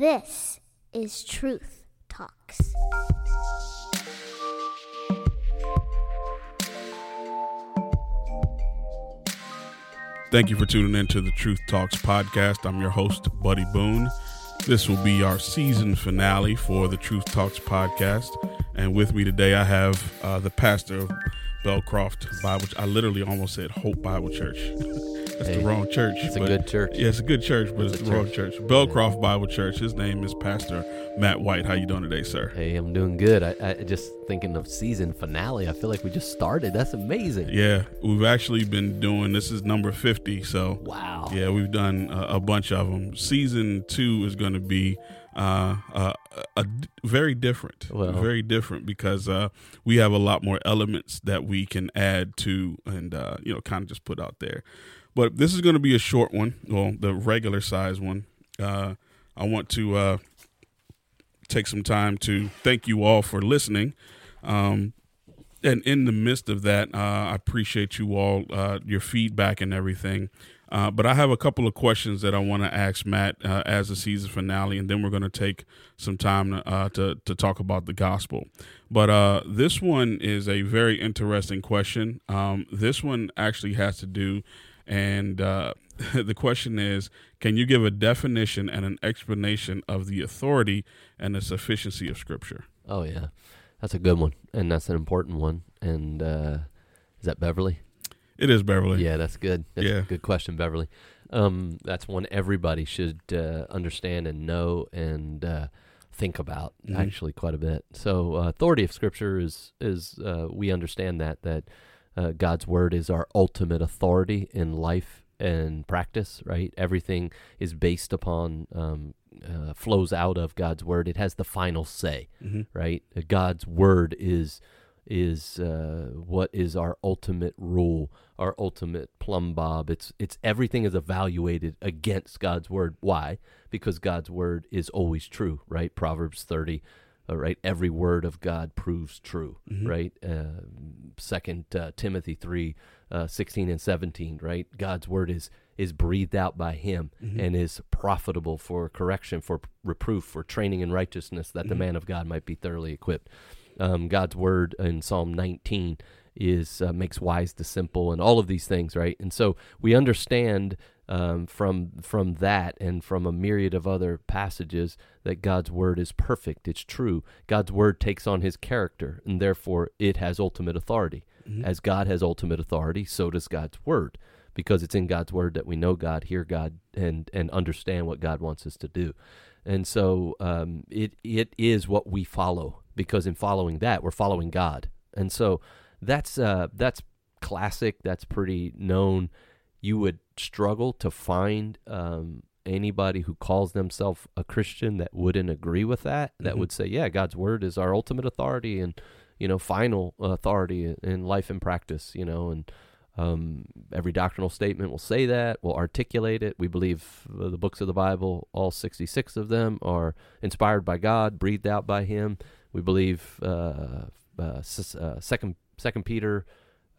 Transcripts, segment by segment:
This is Truth Talks. Thank you for tuning in to the Truth Talks podcast. I'm your host, Buddy Boone. This will be our season finale for the Truth Talks podcast. And with me today, I have uh, the pastor of Belcroft Bible. I literally almost said Hope Bible Church. That's Hey, the wrong church. It's a but- good church. Yeah, it's a good church, but it's, It's a the wrong church. church. Belcroft Bible Church. His name is Pastor Matt White. How you doing today, sir? Hey, I'm doing good. I, I just thinking of season finale. I feel like we just started. That's amazing. Yeah, we've actually been doing. This is number fifty. So Wow. Yeah, we've done a, a bunch of them. Season two is going to be uh, uh, a, d- very different, Well. very different because uh, we have a lot more elements that we can add to and uh, you know kind of just put out there. But this is going to be a short one, well, the regular size one. Uh, I want to uh, take some time to thank you all for listening. Um, and in the midst of that, uh, I appreciate you all, uh, your feedback and everything. Uh, but I have a couple of questions that I want to ask Matt uh, as the season finale, and then we're going to take some time uh, to to talk about the gospel. But this one is a very interesting question. Um, this one actually has to do, and uh, the question is: Can you give a definition and an explanation of the authority and the sufficiency of Scripture? Oh yeah, that's a good one, and that's an important one. And uh, is that Beverly? It is Beverly. Yeah, that's good. That's Yeah. a good question, Beverly. Um, that's one everybody should uh, understand and know and uh, think about Mhm. actually quite a bit. So, uh, authority of Scripture is is uh, we understand that that uh, God's word is our ultimate authority in life and practice. Right, everything is based upon um, uh, flows out of God's word. It has the final say hmm right? Uh, God's word is is uh, what is our ultimate rule, our ultimate plumb bob. It's it's everything is evaluated against God's word. Why? Because God's word is always true, right? Proverbs thirty. Uh, right, every word of God proves true. Mhm. Right, uh, Second uh, Timothy three, uh, sixteen and seventeen. Right, God's word is is breathed out by Him Mhm. and is profitable for correction, for reproof, for training in righteousness, that the Mhm. man of God might be thoroughly equipped. Um, God's word in Psalm 19 is uh, makes wise the simple, and all of these things, right? And so we understand um, from from that and from a myriad of other passages that God's word is perfect. It's true. God's word takes on His character, and therefore it has ultimate authority. Mhm. As God has ultimate authority, so does God's word, because it's in God's word that we know God, hear God, and and understand what God wants us to do. And so um, it it is what we follow, because in following that, we're following God. And so that's uh, that's classic. That's pretty known. You would struggle to find um, anybody who calls themselves a Christian that wouldn't agree with that. That Mhm. would say, "Yeah, God's word is our ultimate authority and you know final authority in life and practice." You know, and um, every doctrinal statement will say that. Will articulate it. We believe uh, the books of the Bible, all sixty-six of them, are inspired by God, breathed out by Him. We believe uh, uh, uh, second Second Peter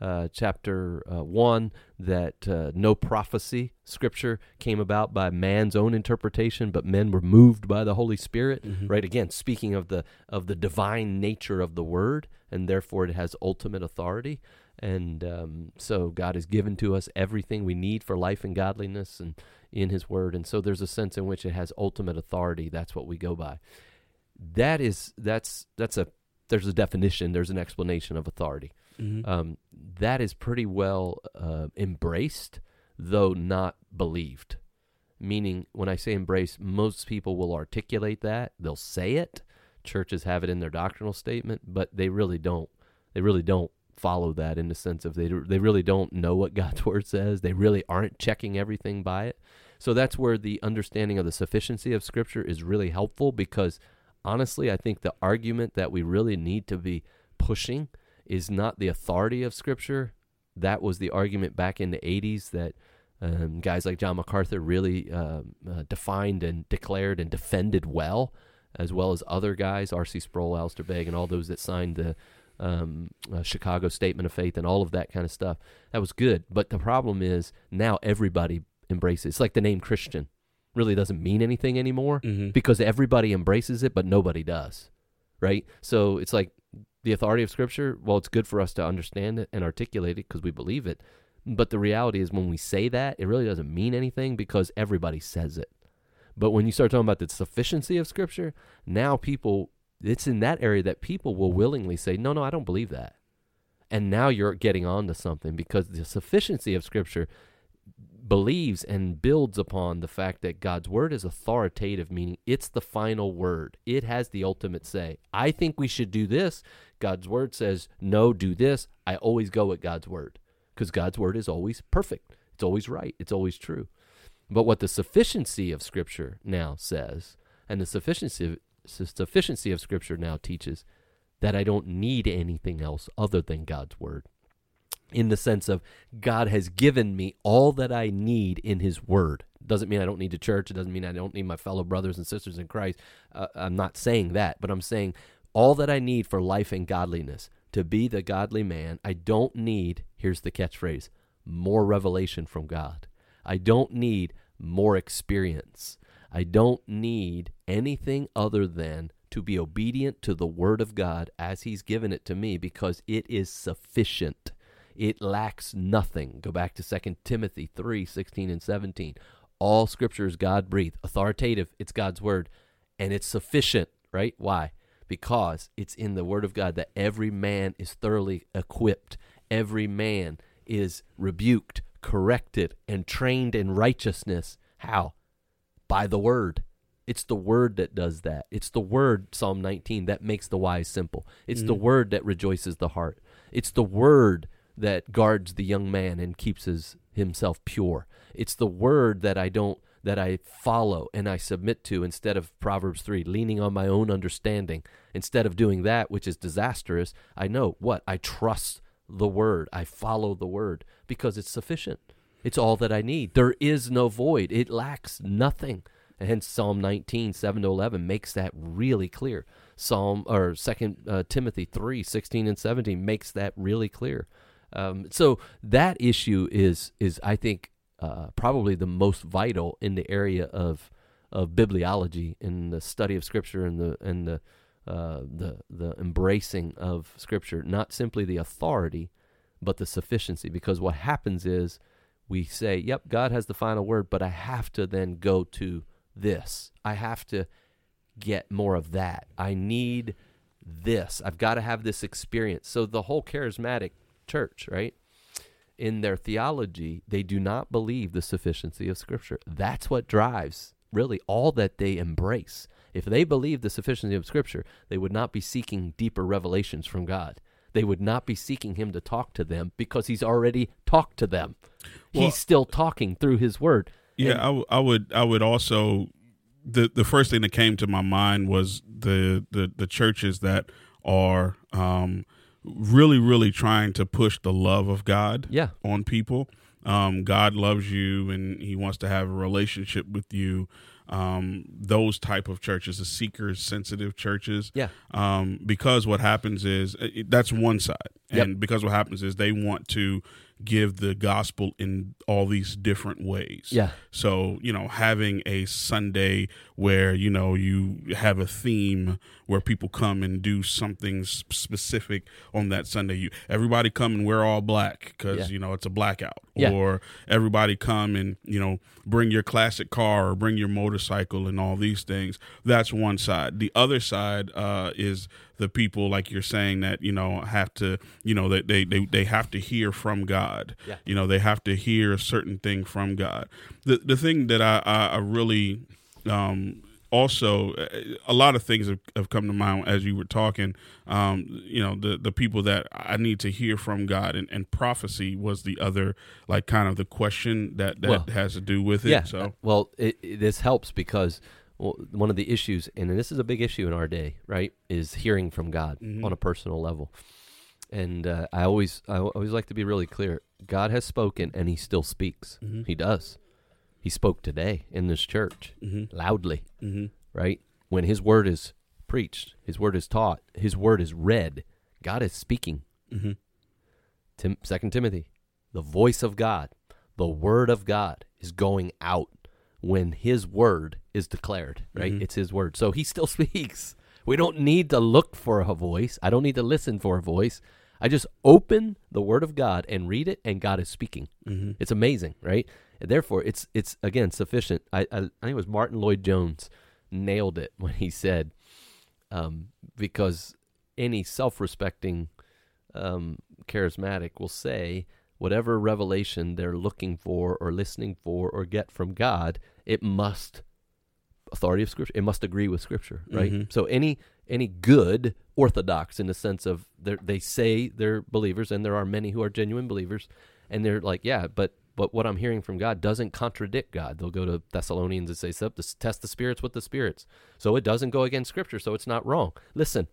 uh, chapter uh, one that uh, no prophecy scripture came about by man's own interpretation, but men were moved by the Holy Spirit. Mhm. Right again, speaking of the of the divine nature of the word, and therefore it has ultimate authority. And um, so God has given to us everything we need for life and godliness, and in His Word. And so there's a sense in which it has ultimate authority. That's what we go by. That is that's that's a there's a definition. There's an explanation of authority Mhm. um, that is pretty well uh, embraced, though not believed. Meaning, when I say embrace, most people will articulate that. They'll say it. Churches have it in their doctrinal statement, but they really don't. They really don't follow that in the sense of they they really don't know what God's word says. They really aren't checking everything by it. So that's where the understanding of the sufficiency of Scripture is really helpful because honestly, I think the argument that we really need to be pushing is not the authority of Scripture. That was the argument back in the 80s that um, guys like John MacArthur really um, uh, defined and declared and defended well, as well as other guys, R.C. Sproul, Alistair Begg, and all those that signed the um, uh, Chicago Statement of Faith and all of that kind of stuff. That was good. But the problem is now everybody embraces It's like the name Christian really doesn't mean anything anymore Mhm. because everybody embraces it, but nobody does. Right? So it's like the authority of Scripture, well, it's good for us to understand it and articulate it because we believe it. But the reality is, when we say that, it really doesn't mean anything because everybody says it. But when you start talking about the sufficiency of Scripture, now people, it's in that area that people will willingly say, no, no, I don't believe that. And now you're getting on to something because the sufficiency of Scripture believes and builds upon the fact that God's word is authoritative, meaning it's the final word. It has the ultimate say. I think we should do this. God's word says, no, do this. I always go with God's word because God's word is always perfect. It's always right. It's always true. But what the sufficiency of Scripture now says, and the sufficiency of, sufficiency of Scripture now teaches, that I don't need anything else other than God's word in the sense of God has given me all that I need in His Word. Doesn't mean I don't need the church. It doesn't mean I don't need my fellow brothers and sisters in Christ. Uh, I'm not saying that, but I'm saying all that I need for life and godliness to be the godly man. I don't need, here's the catchphrase, more revelation from God. I don't need more experience. I don't need anything other than to be obedient to the Word of God as He's given it to me because it is sufficient. It lacks nothing. Go back to 2 Timothy 3 16 and 17. All scripture is God breathed, authoritative. It's God's word, and it's sufficient, right? Why? Because it's in the word of God that every man is thoroughly equipped. Every man is rebuked, corrected, and trained in righteousness. How? By the word. It's the word that does that. It's the word, Psalm 19, that makes the wise simple. It's the Mhm. word that rejoices the heart. It's the word that guards the young man and keeps his, himself pure. It's the word that I don't that I follow and I submit to instead of Proverbs 3 leaning on my own understanding. Instead of doing that which is disastrous I know what? I trust the word. I follow the word because it's sufficient. It's all that I need. There is no void. It lacks nothing. And hence Psalm 19 7 to 11 makes that really clear. Psalm or second uh, Timothy 3 16 and 17 makes that really clear um, so that issue is is I think uh, probably the most vital in the area of of bibliology in the study of Scripture and the and the uh, the the embracing of Scripture, not simply the authority, but the sufficiency. Because what happens is we say, "Yep, God has the final word," but I have to then go to this. I have to get more of that. I need this. I've got to have this experience. So the whole charismatic church, right? In their theology, they do not believe the sufficiency of Scripture. That's what drives really all that they embrace. If they believed the sufficiency of Scripture, they would not be seeking deeper revelations from God. They would not be seeking Him to talk to them because He's already talked to them. Well- he's still talking through His Word. Yeah, And- I, w- I would I would also the the first thing that came to my mind was the the the churches that are um really really trying to push the love of God Yeah. on people. Um, God loves you and He wants to have a relationship with you. Um, those type of churches, the seekers, sensitive churches. Yeah. Um, because what happens is uh, it, that's one side, Yep. and because what happens is they want to give the gospel in all these different ways. Yeah. So, you know, having a Sunday where, you know, you have a theme where people come and do something specific on that Sunday. You everybody come and wear all black cuz, Yeah. you know, it's a blackout. Yeah. Or everybody come and, you know, bring your classic car or bring your motorcycle and all these things. That's one side. The other side uh is the people like you're saying that, you know, have to, you know, they they they, they have to hear from God. Yeah. You know, they have to hear a certain thing from God. The the thing that I I, I really um, also uh, a lot of things have, have come to mind as you were talking. Um, you know, the the people that I need to hear from God and, and prophecy was the other like kind of the question that that Well, has to do with it. Yeah. So Well, it, it- this helps because well, one of the issues, and this is a big issue in our day, right, is hearing from God Mhm. on a personal level. And uh, I always, I always like to be really clear. God has spoken, and He still speaks. Mhm. He does. He spoke today in this church mm-hmm, loudly, mm-hmm, right? When His word is preached, His word is taught, His word is read. God is speaking. mm-hmm, Tim, Second Timothy, the voice of God, the word of God is going out. when his word is declared, right? Mhm. It's his word. So he still speaks. We don't need to look for a voice. I don't need to listen for a voice. I just open the word of God and read it and God is speaking. Mhm. It's amazing, right? Therefore, it's it's again sufficient. I, I I think it was Martyn Lloyd-Jones nailed it when he said, um, because any self-respecting um, charismatic will say whatever revelation they're looking for or listening for or get from God, it must authority of Scripture. It must agree with Scripture, right? Mhm. So any any good orthodox in the sense of they say they're believers, and there are many who are genuine believers, and they're like, yeah, but but what I'm hearing from God doesn't contradict God. They'll go to Thessalonians and say, "Sup, this- test the spirits with the spirits," so it doesn't go against Scripture, so it's not wrong. Listen,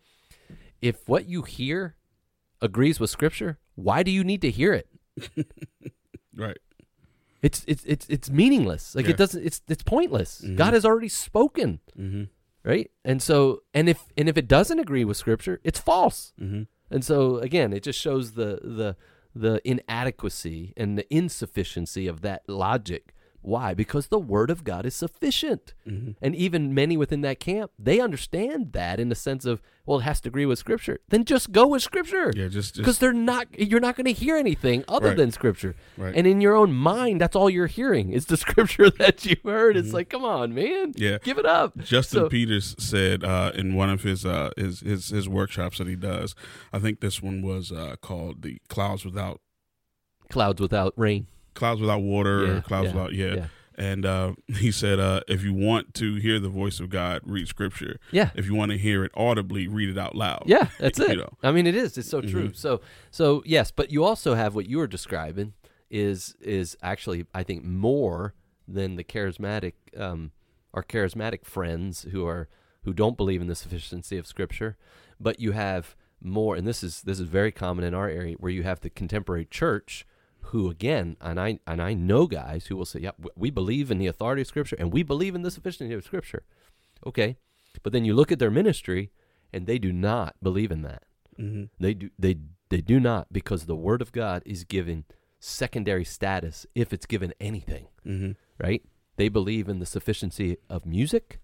if what you hear agrees with Scripture, why do you need to hear it? Right. It's it's it's it's meaningless. Like Yeah. it doesn't. It's it's pointless. Mhm. God has already spoken, Mm-hmm. right? And so, and if and if it doesn't agree with Scripture, it's false. Mm-hmm. And so again, it just shows the the the inadequacy and the insufficiency of that logic. Why? Because the word of God is sufficient. Mm-hmm. And even many within that camp, they understand that in the sense of, well, it has to agree with scripture. Then just go with scripture. Yeah, just Because they're not you're not going to hear anything other Right. than scripture. right. And in your own mind, that's all you're hearing is the scripture that you heard. It's Mhm. like, come on, man. yeah. Give it up. Justin So- Peters said uh, in one of his, uh, his his his workshops that he does. I think this one was uh, called the clouds without Clouds without rain. Clouds without water Yeah, clouds yeah, without yeah. yeah. And uh, he said, uh, if you want to hear the voice of God, read Scripture. Yeah. If you want to hear it audibly, read it out loud. Yeah, that's You it. know. I mean, it is. It's so true. Mhm. So, so yes, but you also have what you were describing is is actually, I think, more than the charismatic, um, our charismatic friends who are who don't believe in the sufficiency of Scripture, but you have more, and this is this is very common in our area, where you have the contemporary church. Who again, and I and I know guys who will say, "Yeah, we believe in the authority of Scripture, and we believe in the sufficiency of Scripture." Okay, but then you look at their ministry, and they do not believe in that. Mm-hmm. They do they they do not because the word of God is given secondary status if it's given anything, Mm-hmm. right? They believe in the sufficiency of music.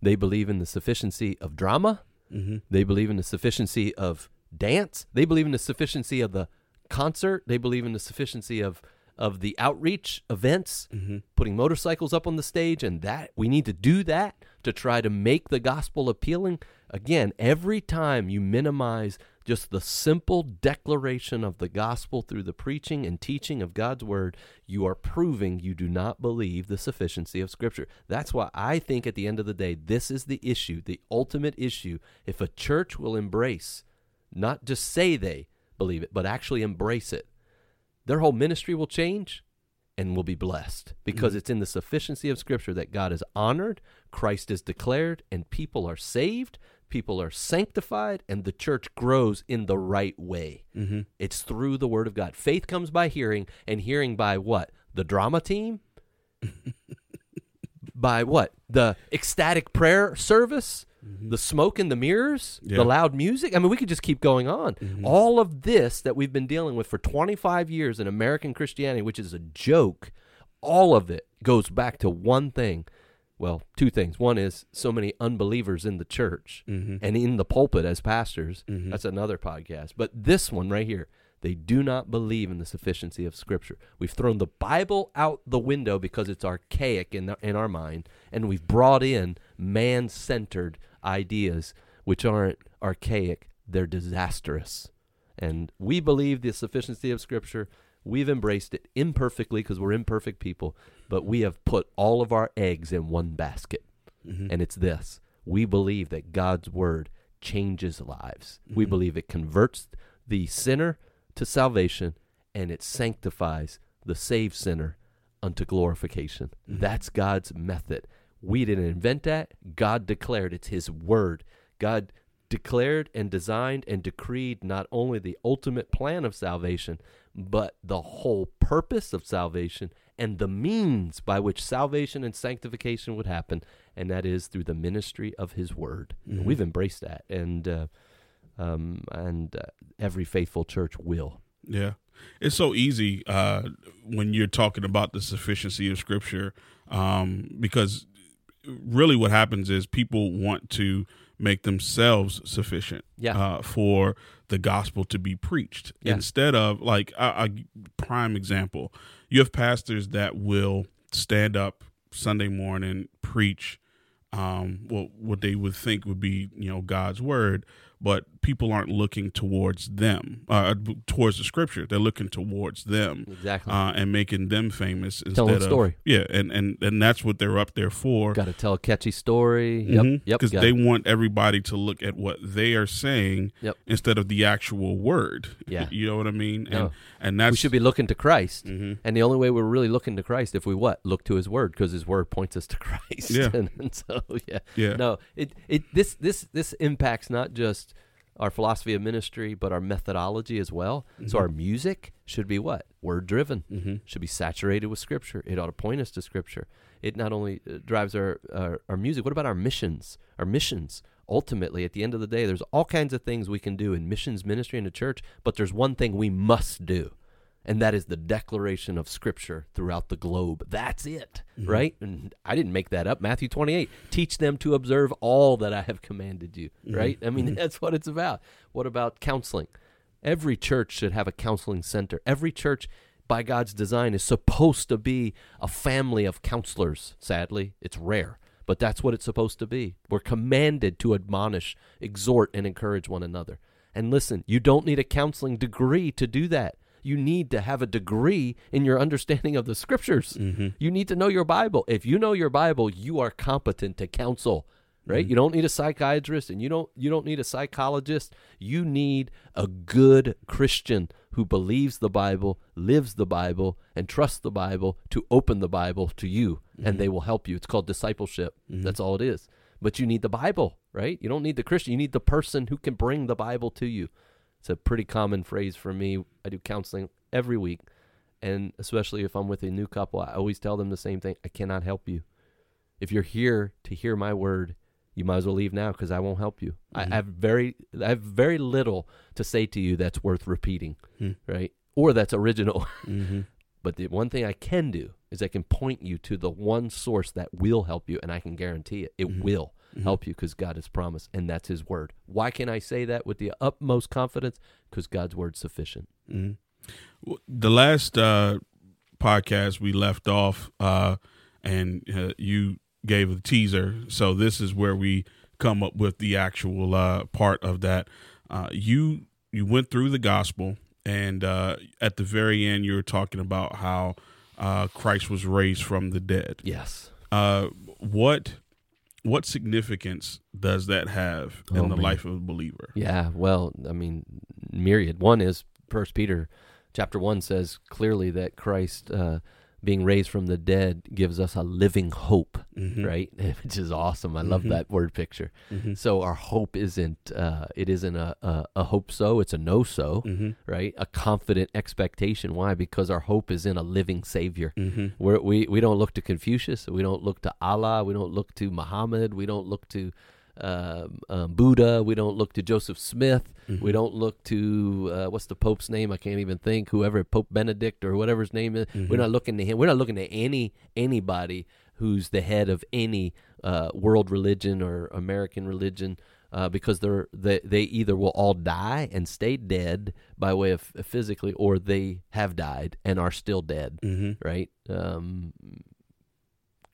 They believe in the sufficiency of drama. Mm-hmm. They believe in the sufficiency of dance. They believe in the sufficiency of the concert. They believe in the sufficiency of of the outreach events Mm-hmm. putting motorcycles up on the stage and that we need to do that to try to make the gospel appealing again every time you minimize just the simple declaration of the gospel through the preaching and teaching of God's word you are proving you do not believe the sufficiency of scripture that's why i think at the end of the day this is the issue the ultimate issue if a church will embrace not just say they believe it but actually embrace it their whole ministry will change and will be blessed because Mhm. it's in the sufficiency of Scripture that God is honored, Christ is declared, and people are saved, people are sanctified, and the church grows in the right way. Mm-hmm. It's through the Word of God. Faith comes by hearing, and hearing by what? The drama team? by what? The ecstatic prayer service? The smoke and the mirrors? Yeah. The loud music? I mean, we could just keep going on. Mhm. All of this that we've been dealing with for 25 years in American Christianity, which is a joke, all of it goes back to one thing. Well, two things. One is so many unbelievers in the church Mm-hmm. and in the pulpit as pastors. Mhm. That's another podcast. But this one right here, they do not believe in the sufficiency of Scripture. We've thrown the Bible out the window because it's archaic in, the, in our mind, and we've brought in man centered ideas which aren't archaic, they're disastrous. And we believe the sufficiency of Scripture. We've embraced it imperfectly because we're imperfect people, but we have put all of our eggs in one basket Mm-hmm. and it's this we believe that God's word changes lives. We Mhm. believe it converts the sinner to salvation and it sanctifies the saved sinner unto glorification. Mhm. That's God's method. We didn't invent that. God declared it's His word. God declared and designed and decreed not only the ultimate plan of salvation, but the whole purpose of salvation and the means by which salvation and sanctification would happen, and that is through the ministry of His Word. Mhm. We've embraced that, and uh, um, and uh, every faithful church will. Yeah. It's so easy uh, when you're talking about the sufficiency of Scripture um, because really what happens is people want to make themselves sufficient Yeah. uh, for the gospel to be preached Yeah. instead of like a, a prime example you have pastors that will stand up sunday morning preach um, well, what they would think would be, you know, God's word, but people aren't looking towards them, uh, towards the scripture. They're looking towards them Exactly. uh, and making them famous instead Telling a of story. Yeah, and and and that's what they're up there for. Got to tell a catchy story. Yep. Yep. Because they it. want everybody to look at what they are saying Yep. instead of the actual word. Yeah. you know what I mean. And No. and that's we should be looking to Christ. Mhm. And the only way we're really looking to Christ if we what? Look to his word because his word points us to Christ. Yeah. and, and so yeah. Yeah. No, it it this this this impacts not just our philosophy of ministry but our methodology as well. So our music should be what? Word driven. Mhm. Should be saturated with scripture. It ought to point us to scripture. It not only uh, drives our, our our music, what about our missions? Our missions ultimately at the end of the day there's all kinds of things we can do in missions ministry in the church, but there's one thing we must do and that is the declaration of scripture throughout the globe. That's it mm-hmm. right? And i didn't make that up. Matthew 28 teach them to observe all that i have commanded you mm-hmm. right? I mean mm-hmm. that's what it's about. What about counseling? Every church should have a counseling center. Every church by god's design is supposed to be a family of counselors. Sadly it's rare but that's what it's supposed to be. We're commanded to admonish exhort and encourage one another. And listen you don't need a counseling degree to do that you need to have a degree in your understanding of the scriptures. Mm-hmm. You need to know your Bible. If you know your Bible, you are competent to counsel. Right? Mm-hmm. You don't need a psychiatrist and you don't you don't need a psychologist. You need a good Christian who believes the Bible, lives the Bible, and trusts the Bible to open the Bible to you and mm-hmm. they will help you. It's called discipleship. That's all it is. But you need the Bible, right? You don't need the Christian. You need the person who can bring the Bible to you. It's a pretty common phrase for me. I do counseling every week, and especially if I'm with a new couple, I always tell them the same thing: I cannot help you. If you're here to hear my word, you might as well leave now because I won't help you. I have very, I have very little to say to you that's worth repeating, Hmm. right? Or that's original. Mm-hmm. But the one thing I can do is I can point you to the one source that will help you, and I can guarantee it. It Mhm. will Mhm. help you because God has promised, and that's His word. Why can I say that with the utmost confidence? Because God's word's sufficient. Mhm. The last uh, podcast we left off, uh, and uh, you gave a teaser. So this is where we come up with the actual uh, part of that. Uh, you you went through the gospel, and uh, at the very end, you were talking about how uh, Christ was raised from the dead. Yes. Uh, what what significance does that have in Oh, the man. life of a believer? Yeah. Well, I mean, myriad. One is First Peter, chapter one says clearly that Christ, uh, being raised from the dead, gives us a living hope. Mhm. Right, which is awesome. I love Mhm. that word picture. Mhm. So our hope isn't uh, it isn't a, a a hope so. It's a no so. Mhm. Right, a confident expectation. Why? Because our hope is in a living Savior. Mhm. We're, we we don't look to Confucius. We don't look to Allah. We don't look to Muhammad. We don't look to um, um, Buddha. We don't look to Joseph Smith. We Mhm. don't look to uh, what's the Pope's name? I can't even think. Whoever Pope Benedict or whatever his name is. Mhm. We're not looking to him. We're not looking to any anybody who's the head of any uh, world religion or American religion. Uh, because they're they, they either will all die and stay dead by way of physically, or they have died and are still dead Mhm. right? Um,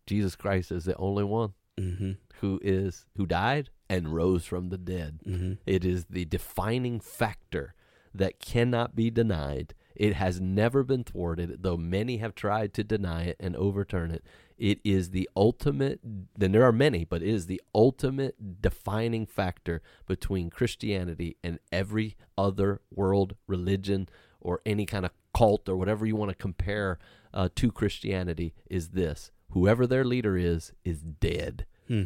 Jesus Christ is the only one Mhm. who is who died and rose from the dead. Mhm. It is the defining factor that cannot be denied. It has never been thwarted, though many have tried to deny it and overturn it. It is the ultimate, then there are many, but it is the ultimate defining factor between Christianity and every other world religion or any kind of cult or whatever you want to compare uh, to Christianity is this whoever their leader is, is dead. Hmm.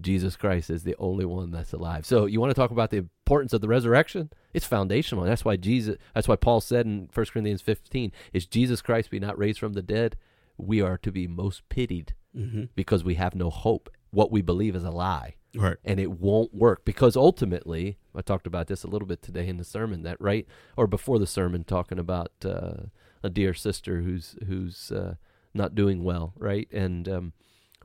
Jesus Christ is the only one that's alive. So you want to talk about the importance of the resurrection? It's foundational. That's why Jesus that's why Paul said in 1 Corinthians 15, is Jesus Christ be not raised from the dead, we are to be most pitied Mhm. because we have no hope. What we believe is a lie Right. and it won't work because ultimately I talked about this a little bit today in the sermon. That right or before the sermon, talking about uh, a dear sister who's who's uh, not doing well, right? And um,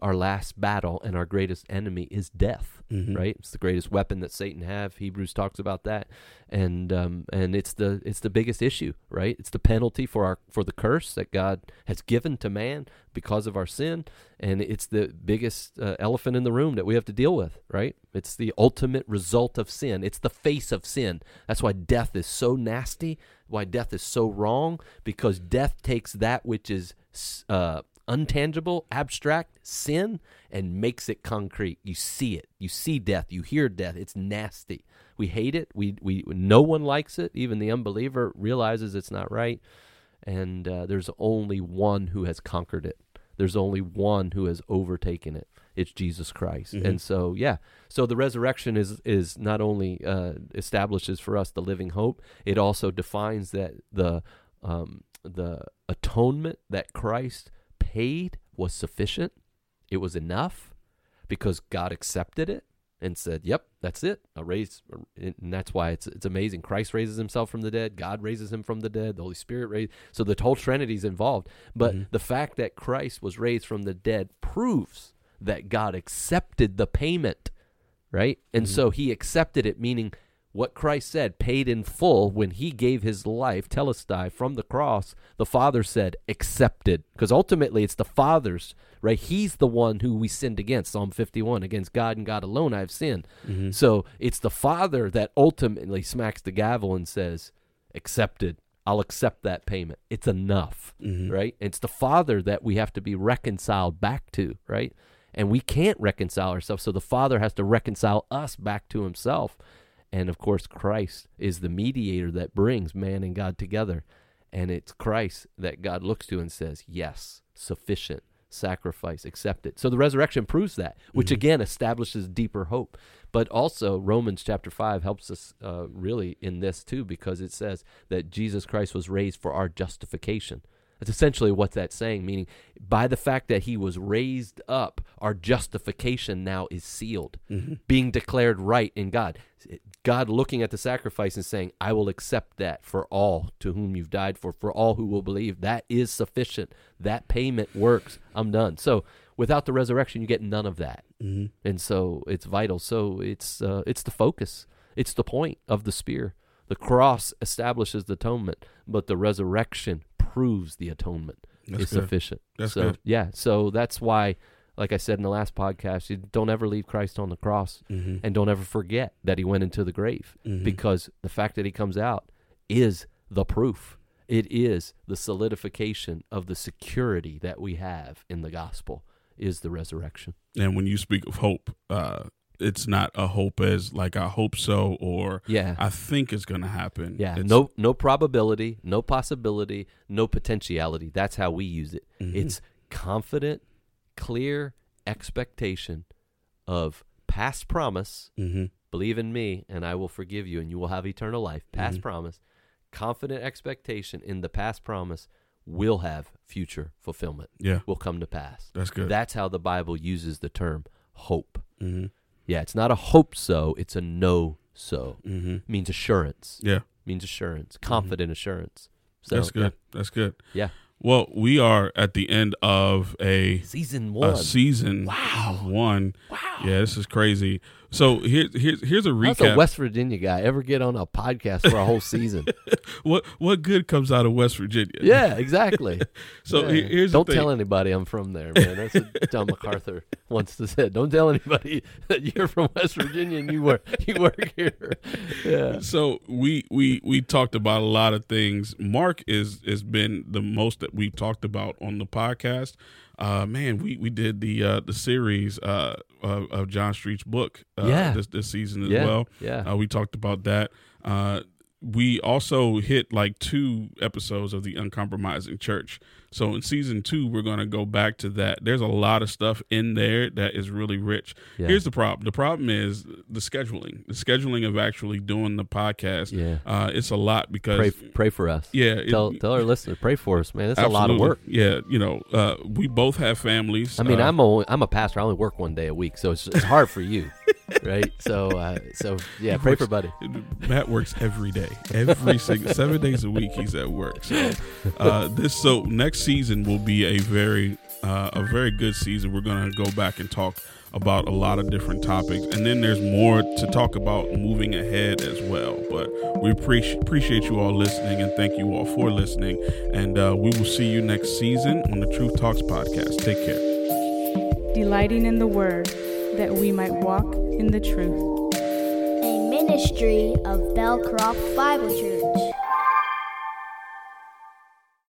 our last battle and our greatest enemy is death, Mhm. right? It's the greatest weapon that Satan have. Hebrews talks about that, and um, and it's the it's the biggest issue, right? It's the penalty for our for the curse that God has given to man because of our sin, and it's the biggest uh, elephant in the room that we have to deal with, right? It's the ultimate result of sin. It's the face of sin. That's why death is so nasty. Why death is so wrong because death takes that which is uh, untangible, abstract sin and makes it concrete. You see it. You see death. You hear death. It's nasty. We hate it. We we no one likes it. Even the unbeliever realizes it's not right. And uh, there's only one who has conquered it. There's only one who has overtaken it. It's Jesus Christ. Mhm. And so yeah. So the resurrection is is not only uh, establishes for us the living hope. It also defines that the um, the atonement that Christ paid was sufficient. It was enough because God accepted it and said, "Yep, that's it. I raised," and that's why it's it's amazing. Christ raises himself from the dead. God raises him from the dead. The Holy Spirit raised. So the whole Trinity is involved. But Mhm. the fact that Christ was raised from the dead proves that God accepted the payment, right? And Mhm. so He accepted it, meaning what Christ said, paid in full when he gave his life, telestai, from the cross, the Father said, accepted. Because ultimately it's the Father's, right? He's the one who we sinned against. Psalm 51, against God and God alone I have sinned. Mhm. So it's the Father that ultimately smacks the gavel and says, accepted. I'll accept that payment. It's enough, Mhm. right? It's the Father that we have to be reconciled back to, right? And we can't reconcile ourselves. So the Father has to reconcile us back to himself. And of course, Christ is the mediator that brings man and God together. And it's Christ that God looks to and says, Yes, sufficient sacrifice, accept it. So the resurrection proves that, which Mhm. again establishes deeper hope. But also, Romans chapter 5 helps us uh, really in this too, because it says that Jesus Christ was raised for our justification. That's essentially what that's saying, meaning by the fact that he was raised up, our justification now is sealed Mhm. being declared right in God. God looking at the sacrifice and saying, I will accept that for all to whom you've died for, for all who will believe. That is sufficient. That payment works. I'm done. So without the resurrection, you get none of that. Mhm. And so it's vital. So it's uh, it's the focus. It's the point of the spear. The cross establishes the atonement, but the resurrection proves the atonement That's is good. sufficient. That's so good. yeah, so that's why, like I said in the last podcast, you don't ever leave Christ on the cross, Mhm. and don't ever forget that he went into the grave, Mhm. because the fact that he comes out is the proof. It is the solidification of the security that we have in the gospel is the resurrection. and when you speak of hope, uh, it's not a hope as like I hope so or Yeah. I think it's going to happen. yeah, It's- no no probability, no possibility, no potentiality. That's how we use it. Mhm. It's confident, clear expectation of past promise. Mhm. Believe in me, and I will forgive you, and you will have eternal life. Past Mhm. promise. Confident expectation in the past promise will have future fulfillment, yeah, will come to pass. that's good. That's how the Bible uses the term hope. Mhm. Yeah, it's not a hope so, it's a no so. Mhm. It means assurance. Yeah, means assurance, confident assurance. So that's good. That's good. Yeah. Well, we are at the end of a. Season one. a season Wow. one. wow. Yeah, this is crazy. So here, here's here's a How's recap. a West Virginia guy ever get on a podcast for a whole season? what what good comes out of West Virginia? yeah, exactly. So Yeah. here's don't the thing. tell anybody I'm from there, man. That's what John MacArthur once said. Don't tell anybody that you're from West Virginia and you work you work here. Yeah. So we we we talked about a lot of things. Mark is has been the most that we've talked about on the podcast. Uh, man, we we did the uh, the series uh, of, of John Street's book uh, Yeah. this this season as Yeah. well. Yeah. Uh, we talked about that. Uh, we also hit like two episodes of the uncompromising church. So in season two, we're going to go back to that. There's a lot of stuff in there that is really rich. Yeah. Here's the problem. The problem is the scheduling. The scheduling of actually doing the podcast. Yeah. Uh, it's a lot because Pray pray for us. yeah, it- Tell tell our listeners, pray for us, man. It's a lot of work. Yeah, you know, uh, we both have families. I mean, Uh, I'm only, I'm a pastor. I only work one day a week, so it's it's hard for you. Right? So, uh, so yeah, pray for Buddy. Matt works every day, every single seven days a week. He's at work. So uh, this so next season will be a very uh, a very good season. We're gonna go back and talk about a lot of different topics, and then there's more to talk about moving ahead as well. But we appreciate appreciate you all listening, and thank you all for listening. And uh, we will see you next season on the Truth Talks podcast. Take care. Delighting in the Word, that we might walk in the truth. A ministry of Belcroft Bible Church.